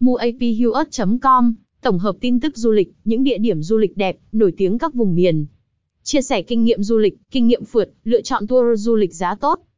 muaphyus.com, tổng hợp tin tức du lịch, những địa điểm du lịch đẹp, nổi tiếng các vùng miền. Chia sẻ kinh nghiệm du lịch, kinh nghiệm phượt, lựa chọn tour du lịch giá tốt.